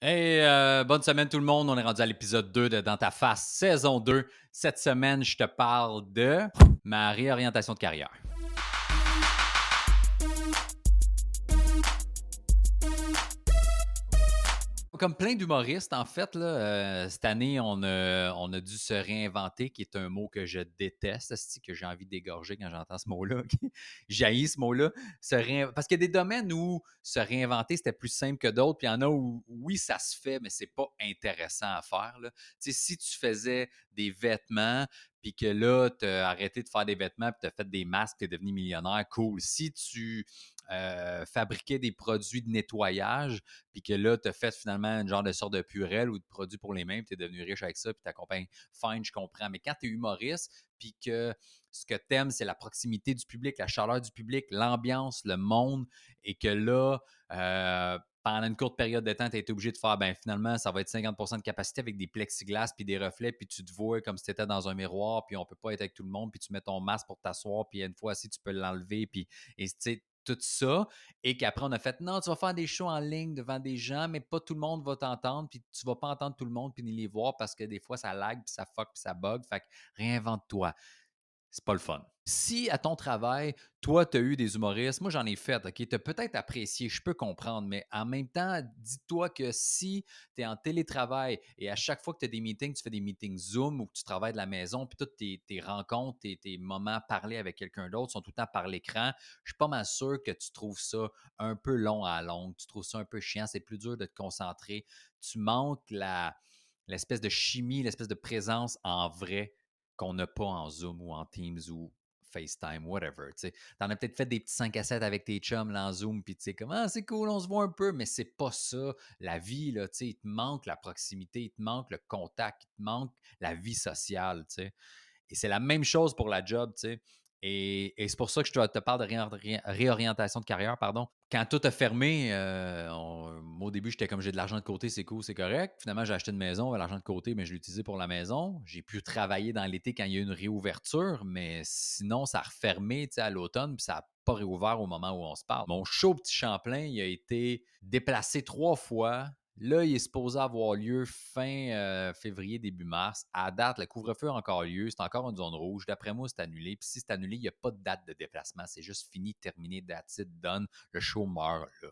Hey, euh, bonne semaine tout le monde. On est rendu à l'épisode 2 de Dans ta face, saison 2. Cette semaine, je te parle de ma réorientation de carrière. Comme plein d'humoristes, en fait, là, euh, cette année, on a, dû se réinventer, qui est un mot que je déteste, que j'ai envie d'égorger quand j'entends ce mot-là. J'ai ce mot-là. Parce qu'il y a des domaines où se réinventer, c'était plus simple que d'autres, puis il y en a où, oui, ça se fait, mais c'est pas intéressant à faire. Là. Si tu faisais des vêtements, puis que là, tu as arrêté de faire des vêtements, puis tu as fait des masques, tu es devenu millionnaire, cool. Si tu euh, fabriquer des produits de nettoyage, puis que là, tu as fait finalement une genre de sorte de purelle ou de produit pour les mains, puis tu es devenu riche avec ça, puis tu accompagnes, fine, je comprends. Mais quand tu es humoriste, puis que ce que tu aimes, c'est la proximité du public, la chaleur du public, l'ambiance, le monde, et que là, euh, pendant une courte période de temps, tu as été obligé de faire, ben finalement, ça va être 50% de capacité avec des plexiglas puis des reflets, puis tu te vois comme si tu étais dans un miroir, puis on peut pas être avec tout le monde, puis tu mets ton masque pour t'asseoir, puis une fois si tu peux l'enlever, puis tout ça, et qu'après on a fait non, tu vas faire des shows en ligne devant des gens, mais pas tout le monde va t'entendre, puis tu vas pas entendre tout le monde puis ni les voir parce que des fois ça lag, puis ça fuck, puis ça bug. Fait que réinvente-toi. C'est pas le fun. Si à ton travail, toi, tu as eu des humoristes, moi j'en ai fait, OK, tu as peut-être apprécié, je peux comprendre, mais en même temps, dis-toi que si tu es en télétravail et à chaque fois que tu as des meetings, tu fais des meetings Zoom ou que tu travailles de la maison, puis toutes tes, rencontres, tes, tes moments parler avec quelqu'un d'autre sont tout le temps par l'écran, je suis pas mal sûr que tu trouves ça un peu long à long, tu trouves ça un peu chiant, c'est plus dur de te concentrer, tu manques l'espèce de chimie, l'espèce de présence en vrai qu'on n'a pas en Zoom ou en Teams ou FaceTime, whatever. Tu en as peut-être fait des petits 5 à 7 avec tes chums là, en Zoom, puis tu sais, comme ah, c'est cool, on se voit un peu, mais c'est pas ça. La vie, là, il te manque la proximité, il te manque le contact, il te manque la vie sociale, tu sais. Et c'est la même chose pour la job, tu sais. Et, c'est pour ça que je te, parle de réorientation de carrière. Pardon. Quand tout a fermé, euh, au début, j'étais comme j'ai de l'argent de côté, c'est cool, c'est correct. Finalement, j'ai acheté une maison, l'argent de côté, mais je l'ai utilisé pour la maison. J'ai pu travailler dans l'été quand il y a eu une réouverture, mais sinon, ça a refermé à l'automne, puis ça n'a pas réouvert au moment où on se parle. Mon show Petit Champlain, il a été déplacé trois fois Là, il est supposé avoir lieu fin euh, février, début mars. À date, le couvre-feu a encore lieu. C'est encore une zone rouge. D'après moi, c'est annulé. Puis si c'est annulé, il n'y a pas de date de déplacement. C'est juste fini, terminé, date it, done. Le show meurt là.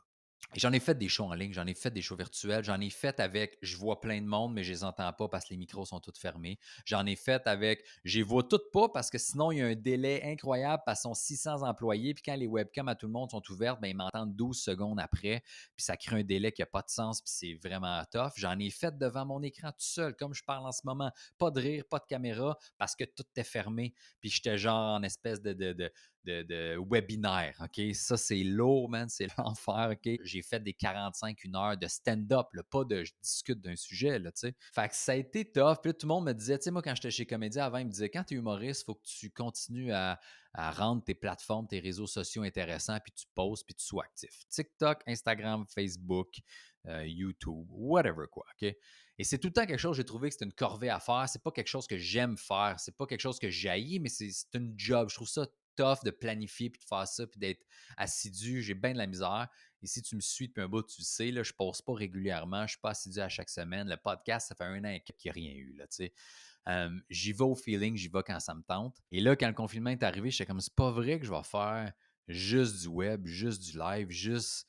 J'en ai fait des shows en ligne, j'en ai fait des shows virtuels, j'en ai fait avec je vois plein de monde, mais je les entends pas parce que les micros sont tous fermés. J'en ai fait avec je les vois toutes pas parce que sinon il y a un délai incroyable parce qu'ils sont 600 employés, puis quand les webcams à tout le monde sont ouvertes, ben, ils m'entendent 12 secondes après, puis ça crée un délai qui n'a pas de sens, puis c'est vraiment tough. J'en ai fait devant mon écran tout seul, comme je parle en ce moment. Pas de rire, pas de caméra, parce que tout est fermé, puis j'étais genre en espèce de, de de, webinaire, OK? Ça, c'est lourd, man, c'est l'enfer, OK? J'ai fait des 45, une heure de stand-up, pas de je discute d'un sujet, tu sais. Fait que ça a été tough. Puis tout le monde me disait, tu sais, moi, quand j'étais chez Comédie avant, il me disait, quand tu es humoriste, faut que tu continues à, rendre tes plateformes, tes réseaux sociaux intéressants, puis tu postes, puis tu sois actif. TikTok, Instagram, Facebook, euh, YouTube, whatever, quoi, OK? Et c'est tout le temps quelque chose, j'ai trouvé que c'était une corvée à faire. C'est pas quelque chose que j'aime faire. C'est pas quelque chose que j'haïs, mais c'est une job. Je trouve ça de planifier puis de faire ça puis d'être assidu. J'ai bien de la misère. Et si tu me suis depuis un bout, tu le sais, là, je ne pose pas régulièrement. Je ne suis pas assidu à chaque semaine. Le podcast, ça fait un an qu'il n'y a rien eu. Là, j'y vais au feeling, j'y vais quand ça me tente. Et là, quand le confinement est arrivé, j'étais comme, c'est pas vrai que je vais faire juste du web, juste du live, juste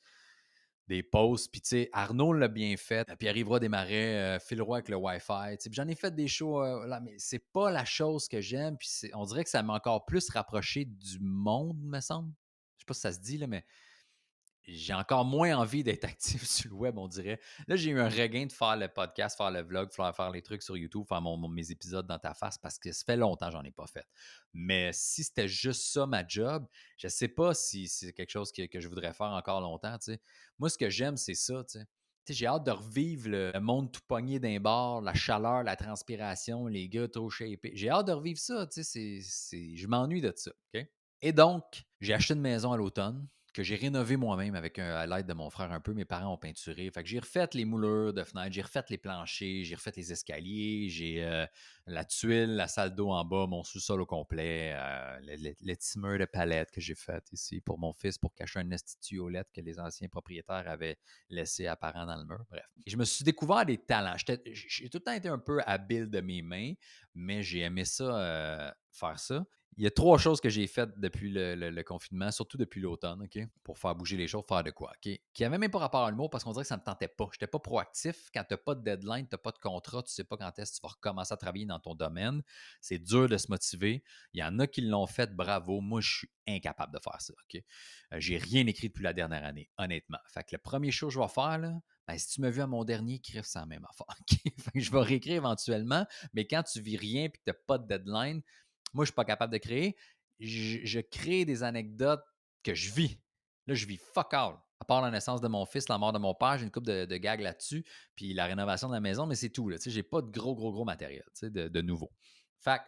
des posts. Puis, tu sais, Arnaud l'a bien fait. Puis, arrivera des marais, euh, Roy avec le Wi-Fi. J'en ai fait des shows euh, là, mais c'est pas la chose que j'aime. Puis, on dirait que ça m'a encore plus rapproché du monde, me semble. Je sais pas si ça se dit, là, mais j'ai encore moins envie d'être actif sur le web, on dirait. Là, j'ai eu un regain de faire le podcast, faire le vlog, faire, les trucs sur YouTube, faire mes épisodes dans ta face parce que ça fait longtemps que j'en ai pas fait. Mais si c'était juste ça ma job, je sais pas si c'est quelque chose que, je voudrais faire encore longtemps. Moi, ce que j'aime, c'est ça. J'ai hâte de revivre le monde tout pogné d'un bar, la chaleur, la transpiration, les gars trop shapés. J'ai hâte de revivre ça. Je m'ennuie de ça. Et donc, j'ai acheté une maison à l'automne que j'ai rénové moi-même avec à l'aide de mon frère un peu. Mes parents ont peinturé. Que j'ai refait les moulures de fenêtres, j'ai refait les planchers, j'ai refait les escaliers, j'ai euh, la tuile, la salle d'eau en bas, mon sous-sol au complet, euh, le, de palette que j'ai fait ici pour mon fils pour cacher un institut que les anciens propriétaires avaient laissé apparent dans le mur. Bref. je me suis découvert des talents. J'ai tout le temps été un peu habile de mes mains, mais j'ai aimé ça, euh, faire ça il y a trois choses que j'ai faites depuis le, confinement, surtout depuis l'automne, OK? Pour faire bouger les choses, faire de quoi, OK? Qui n'avaient même pas rapport à l'humour parce qu'on dirait que ça ne me tentait pas. Je n'étais pas proactif. Quand tu n'as pas de deadline, tu n'as pas de contrat, tu ne sais pas quand est-ce que tu vas recommencer à travailler dans ton domaine. C'est dur de se motiver. Il y en a qui l'ont fait, bravo. Moi, je suis incapable de faire ça, OK? Euh, j'ai rien écrit depuis la dernière année, honnêtement. Fait que la première chose que je vais faire, ben, si tu me vu à mon dernier, crève sans même affaire. je vais réécrire éventuellement, mais quand tu vis rien et que tu n'as pas de deadline, moi, je ne suis pas capable de créer. Je, crée des anecdotes que je vis. Là, je vis fuck all. À part la naissance de mon fils, la mort de mon père, j'ai une coupe de, gags là-dessus, puis la rénovation de la maison, mais c'est tout. Je n'ai pas de gros, gros, gros matériel de, de nouveau. Fait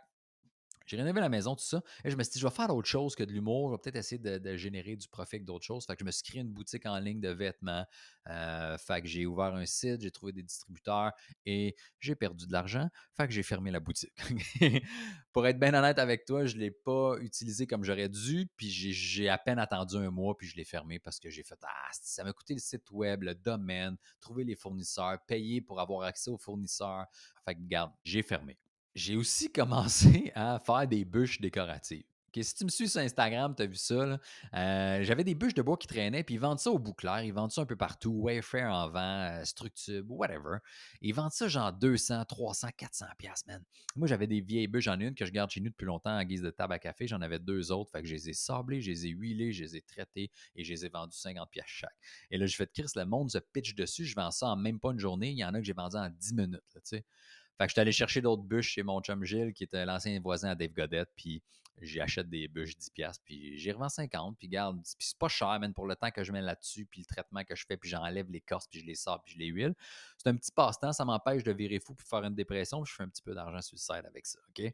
j'ai rénové la maison, tout ça. Et je me suis dit, je vais faire autre chose que de l'humour. Je vais peut-être essayer de, générer du profit d'autres choses. Fait que je me suis créé une boutique en ligne de vêtements. Euh, fait que j'ai ouvert un site, j'ai trouvé des distributeurs et j'ai perdu de l'argent. Fait que j'ai fermé la boutique. Pour être bien honnête avec toi, je ne l'ai pas utilisé comme j'aurais dû. Puis j'ai à peine attendu un mois, puis je l'ai fermé parce que j'ai fait Ah, ça m'a coûté le site web, le domaine, trouver les fournisseurs, payer pour avoir accès aux fournisseurs. Fait que, regarde, j'ai fermé j'ai aussi commencé à faire des bûches décoratives. si tu me suis sur Instagram, tu as vu ça. Euh, j'avais des bûches de bois qui traînaient, puis ils vendent ça au bouclair, ils vendent ça un peu partout, Wayfair en vent, euh, Structube, whatever. Ils vendent ça genre 200, 300, 400 pièces, man. Moi, j'avais des vieilles bûches, j'en ai une que je garde chez nous depuis longtemps en guise de table à café, j'en avais deux autres, fait que je les ai sablées, je les ai huilées, je les ai traitées et je les ai vendues 50 pièces chaque. Et là, je fais de Chris, le monde se pitch dessus, je vends ça en même pas une journée, il y en a que j'ai vendu en 10 minutes, tu sais. Fait que je suis allé chercher d'autres bûches chez mon chum Gilles, qui était l'ancien voisin à Dave Godette, puis j'achète des bûches 10$, puis j'y revends 50$, puis garde, puis c'est pas cher, même pour le temps que je mets là-dessus, puis le traitement que je fais, puis j'enlève l'écorce, puis je les sors, puis je les huile. C'est un petit passe-temps, ça m'empêche de virer fou, puis faire une dépression, puis je fais un petit peu d'argent site avec ça, OK?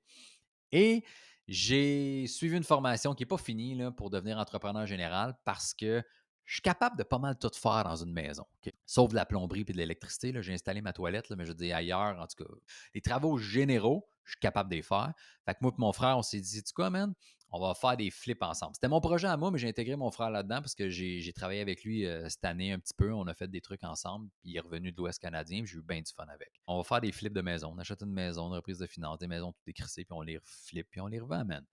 Et j'ai suivi une formation qui n'est pas finie là, pour devenir entrepreneur général parce que je suis capable de pas mal tout faire dans une maison. Sauf de la plomberie et de l'électricité. J'ai installé ma toilette, mais je dis ailleurs, en tout cas. Les travaux généraux, je suis capable de les faire. Fait que moi et mon frère, on s'est dit, tu quoi, man? On va faire des flips ensemble. C'était mon projet à moi, mais j'ai intégré mon frère là-dedans parce que j'ai travaillé avec lui euh, cette année un petit peu. On a fait des trucs ensemble. Puis il est revenu de l'Ouest canadien. J'ai eu bien du fun avec. On va faire des flips de maison. On achète une maison, une reprise de finances, des maisons toutes décrissées, puis on les flip, puis on les revend, man.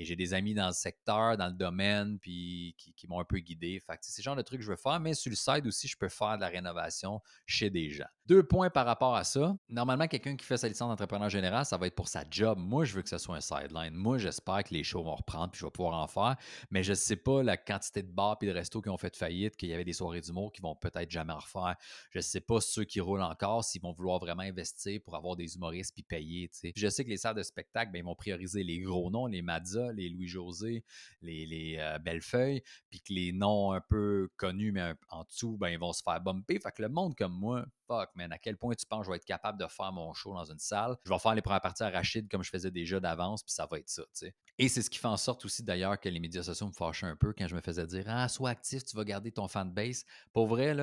Et j'ai des amis dans le secteur, dans le domaine, puis qui, m'ont un peu guidé. Fait c'est ce genre de trucs que je veux faire, mais sur le site aussi, je peux faire de la rénovation chez des gens. Deux points par rapport à ça. Normalement, quelqu'un qui fait sa licence d'entrepreneur général, ça va être pour sa job. Moi, je veux que ce soit un sideline. Moi, j'espère que les shows vont reprendre, puis je vais pouvoir en faire. Mais je ne sais pas la quantité de bars et de restos qui ont fait faillite, qu'il y avait des soirées d'humour qui vont peut-être jamais en refaire. Je ne sais pas ceux qui roulent encore, s'ils vont vouloir vraiment investir pour avoir des humoristes puis payer. Je sais que les salles de spectacle, ben, ils vont prioriser les gros noms, les Mazza, les Louis-José, les, les euh, Bellefeuille, puis que les noms un peu connus, mais en dessous, ben, ils vont se faire bumper. Fait que le monde comme moi, fuck, man, à quel point tu penses que je vais être capable de faire mon show dans une salle? Je vais faire les premières parties à Rachid comme je faisais déjà d'avance, puis ça va être ça. Et c'est ce qui fait en sorte aussi d'ailleurs que les médias sociaux me fâchaient un peu quand je me faisais dire Ah, sois actif, tu vas garder ton fanbase. Pour vrai,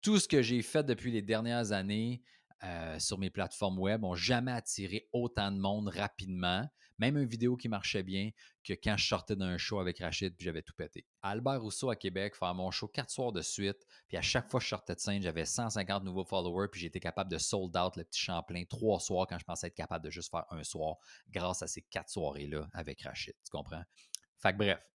tout ce que j'ai fait depuis les dernières années, euh, sur mes plateformes web n'ont jamais attiré autant de monde rapidement, même une vidéo qui marchait bien, que quand je sortais d'un show avec Rachid puis j'avais tout pété. Albert Rousseau à Québec, faire mon show quatre soirs de suite, puis à chaque fois que je sortais de scène, j'avais 150 nouveaux followers, puis j'étais capable de sold out le petit Champlain trois soirs quand je pensais être capable de juste faire un soir grâce à ces quatre soirées-là avec Rachid. Tu comprends? Fait que bref,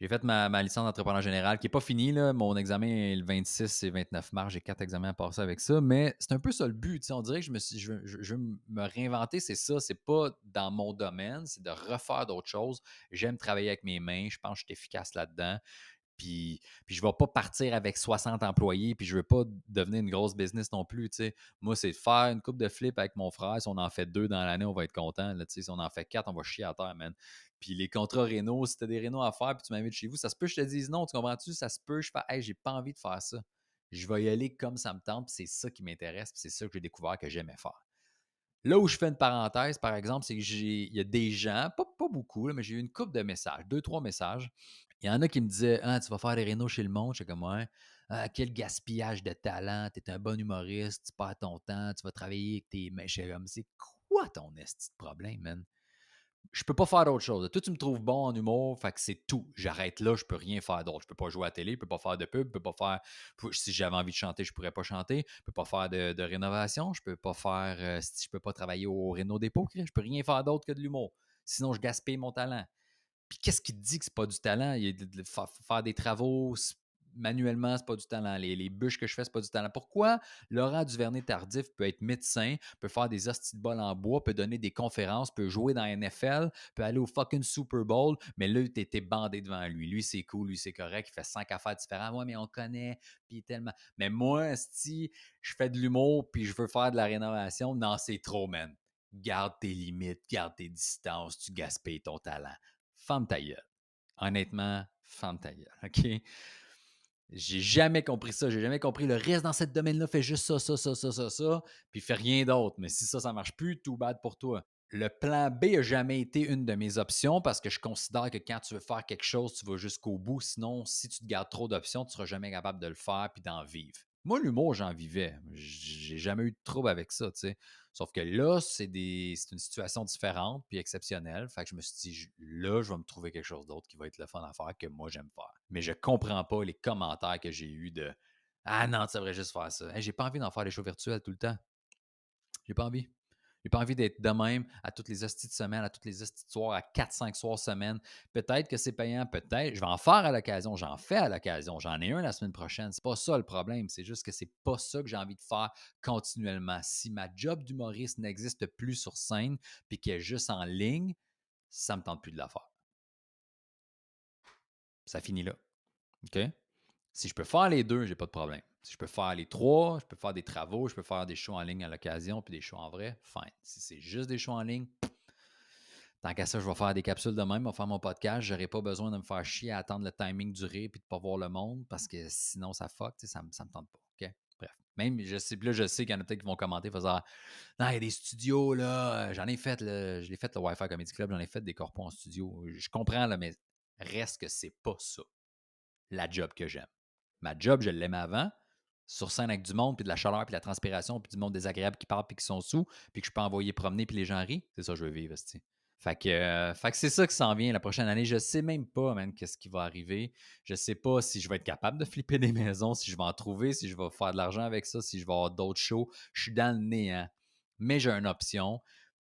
j'ai fait ma, licence d'entrepreneur général qui n'est pas finie. Là. Mon examen est le 26 et 29 mars. J'ai quatre examens à passer avec ça. Mais c'est un peu ça le but. On dirait que je, me je, veux me réinventer. C'est ça. C'est pas dans mon domaine. C'est de refaire d'autres choses. J'aime travailler avec mes mains. Je pense que je suis efficace là-dedans. Puis, puis je ne vais pas partir avec 60 employés, puis je ne veux pas devenir une grosse business non plus. Moi, c'est de faire une coupe de flip avec mon frère. Si on en fait deux dans l'année, on va être content. Si on en fait quatre, on va chier à terre, man. Puis les contrats rénaux, si tu as des rénaux à faire, puis tu m'invites chez vous, ça se peut que je te dise non, tu comprends-tu? Ça se peut, je fais, hey, j'ai pas envie de faire ça. Je vais y aller comme ça me tente, puis c'est ça qui m'intéresse, puis c'est ça que j'ai découvert que j'aimais faire. Là où je fais une parenthèse, par exemple, c'est que j'ai, il y a des gens, pas, beaucoup, mais j'ai eu une coupe de messages, deux, trois messages Il y en a qui me disaient Ah, tu vas faire les rénaux chez le monde. J'étais comme Ouais. Ah, quel gaspillage de talent. Tu es un bon humoriste, tu perds ton temps, tu vas travailler avec tes mains. Comme C'est quoi ton esti de problème, man? Je peux pas faire d'autre chose. Toi, tu me trouves bon en humour, fait que c'est tout. J'arrête là, je peux rien faire d'autre. Je peux pas jouer à la télé, je peux pas faire de pub, je peux pas faire. Si j'avais envie de chanter, je pourrais pas chanter. Je peux pas faire de, rénovation, je peux pas faire. Euh, je peux pas travailler au Renault Dépôt, je peux rien faire d'autre que de l'humour. Sinon, je gaspille mon talent. Puis qu'est-ce qui te dit que c'est pas du talent? Il de, faire des travaux manuellement, c'est pas du talent. Les, bûches que je fais, c'est pas du talent. Pourquoi Laurent Duvernay-Tardif peut être médecin, peut faire des hosties de bol en bois, peut donner des conférences, peut jouer dans la NFL, peut aller au fucking Super Bowl, mais là, tu étais bandé devant lui. Lui, c'est cool, lui, c'est correct, il fait cinq affaires différentes. Ouais, mais on connaît, puis tellement. Mais moi, si je fais de l'humour, puis je veux faire de la rénovation, non, c'est trop, man. Garde tes limites, garde tes distances, tu gaspilles ton talent. Femme ta gueule. Honnêtement, femme ta gueule, OK? J'ai jamais compris ça. J'ai jamais compris. Le reste dans ce domaine-là fait juste ça, ça, ça, ça, ça, ça, puis fait rien d'autre. Mais si ça, ça marche plus, tout bad pour toi. Le plan B n'a jamais été une de mes options parce que je considère que quand tu veux faire quelque chose, tu vas jusqu'au bout. Sinon, si tu te gardes trop d'options, tu ne seras jamais capable de le faire puis d'en vivre. Moi, l'humour, j'en vivais. J'ai jamais eu de trouble avec ça, tu sais. Sauf que là, c'est une situation différente puis exceptionnelle. Fait que je me suis dit, là, je vais me trouver quelque chose d'autre qui va être le fun à faire que moi, j'aime faire. Mais je comprends pas les commentaires que j'ai eus de Ah non, tu devrais juste faire ça. j'ai pas envie d'en faire des shows virtuels tout le temps. J'ai pas envie. J'ai pas envie d'être de même à toutes les hosties de semaine, à toutes les hosties de soirs, à 4-5 soirs semaine. Peut-être que c'est payant, peut-être. Je vais en faire à l'occasion, j'en fais à l'occasion. J'en ai un la semaine prochaine. C'est pas ça le problème. C'est juste que c'est pas ça que j'ai envie de faire continuellement. Si ma job d'humoriste n'existe plus sur scène puis qu'elle est juste en ligne, ça me tente plus de la faire. Ça finit là. OK? Si je peux faire les deux, j'ai pas de problème. Si je peux faire les trois, je peux faire des travaux, je peux faire des shows en ligne à l'occasion, puis des shows en vrai, fine. Si c'est juste des shows en ligne, tant qu'à ça, je vais faire des capsules de même, je vais faire mon podcast, je n'aurai pas besoin de me faire chier à attendre le timing durer puis de pas voir le monde parce que sinon ça fuck, ça ne me, tente pas. Bref. Même, je sais, là, je sais qu'il y en a peut-être qui vont commenter, faisant Non, il y a des studios, là, j'en ai fait, je l'ai fait le Wi-Fi Comedy Club, j'en ai fait des corpos en studio. Je comprends, mais reste que c'est pas ça, la job que j'aime. Ma job, je l'aimais avant, sur scène avec du monde, puis de la chaleur, puis de la transpiration, puis du monde désagréable qui parle, puis qui sont sous, puis que je peux envoyer promener, puis les gens rient. C'est ça que je veux vivre, c'est. Fait que, euh, fait que c'est ça qui s'en vient la prochaine année. Je sais même pas, man, qu'est-ce qui va arriver. Je sais pas si je vais être capable de flipper des maisons, si je vais en trouver, si je vais faire de l'argent avec ça, si je vais avoir d'autres shows. Je suis dans le néant. Mais j'ai une option.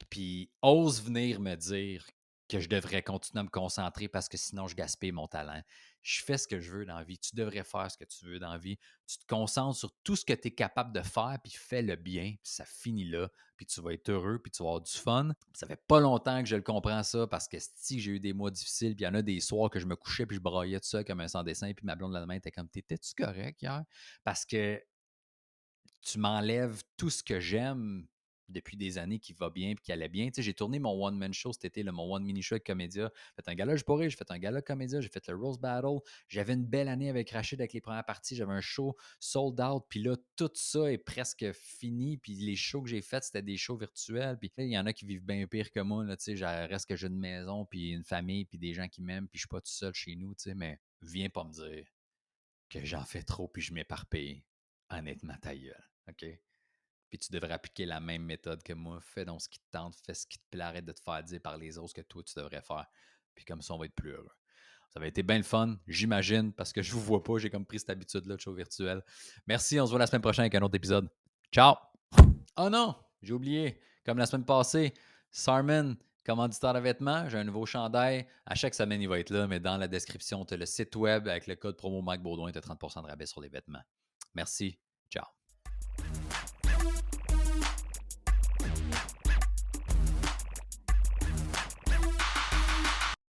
Puis ose venir me dire que je devrais continuer à me concentrer parce que sinon je gaspille mon talent je fais ce que je veux dans la vie. Tu devrais faire ce que tu veux dans la vie. Tu te concentres sur tout ce que tu es capable de faire, puis fais le bien, puis ça finit là, puis tu vas être heureux, puis tu vas avoir du fun. Ça fait pas longtemps que je le comprends ça, parce que si j'ai eu des mois difficiles, puis il y en a des soirs que je me couchais, puis je braillais tout ça comme un sans dessin, puis ma blonde la main était comme T'étais-tu correct hier? Parce que tu m'enlèves tout ce que j'aime depuis des années qui va bien et qui allait bien. j'ai tourné mon one-man show cet été, mon one mini show avec Comédia. J'ai fait un gala, je pourrais, j'ai fait un gala Comédia, j'ai fait le Rose Battle. J'avais une belle année avec Rachid avec les premières parties. J'avais un show sold out. Puis là, tout ça est presque fini. Puis les shows que j'ai faits, c'était des shows virtuels. Puis il y en a qui vivent bien pire que moi. Là, reste que j'ai une maison, puis une famille, puis des gens qui m'aiment, puis je suis pas tout seul chez nous. Mais viens pas me dire que j'en fais trop, puis je m'éparpille. Honnêtement, ta gueule. OK? Puis tu devrais appliquer la même méthode que moi. Fais donc ce qui te tente, fais ce qui te plaît, arrête de te faire dire par les autres que toi, tu devrais faire. Puis comme ça, on va être plus heureux. Ça va été bien le fun, j'imagine, parce que je vous vois pas, j'ai comme pris cette habitude-là de show virtuel. Merci, on se voit la semaine prochaine avec un autre épisode. Ciao! Oh non, j'ai oublié, comme la semaine passée, Sarman, commanditaire de vêtements, j'ai un nouveau chandail. À chaque semaine, il va être là, mais dans la description, tu as le site web avec le code promo Mike Baudouin, tu as 30% de rabais sur les vêtements. Merci, ciao.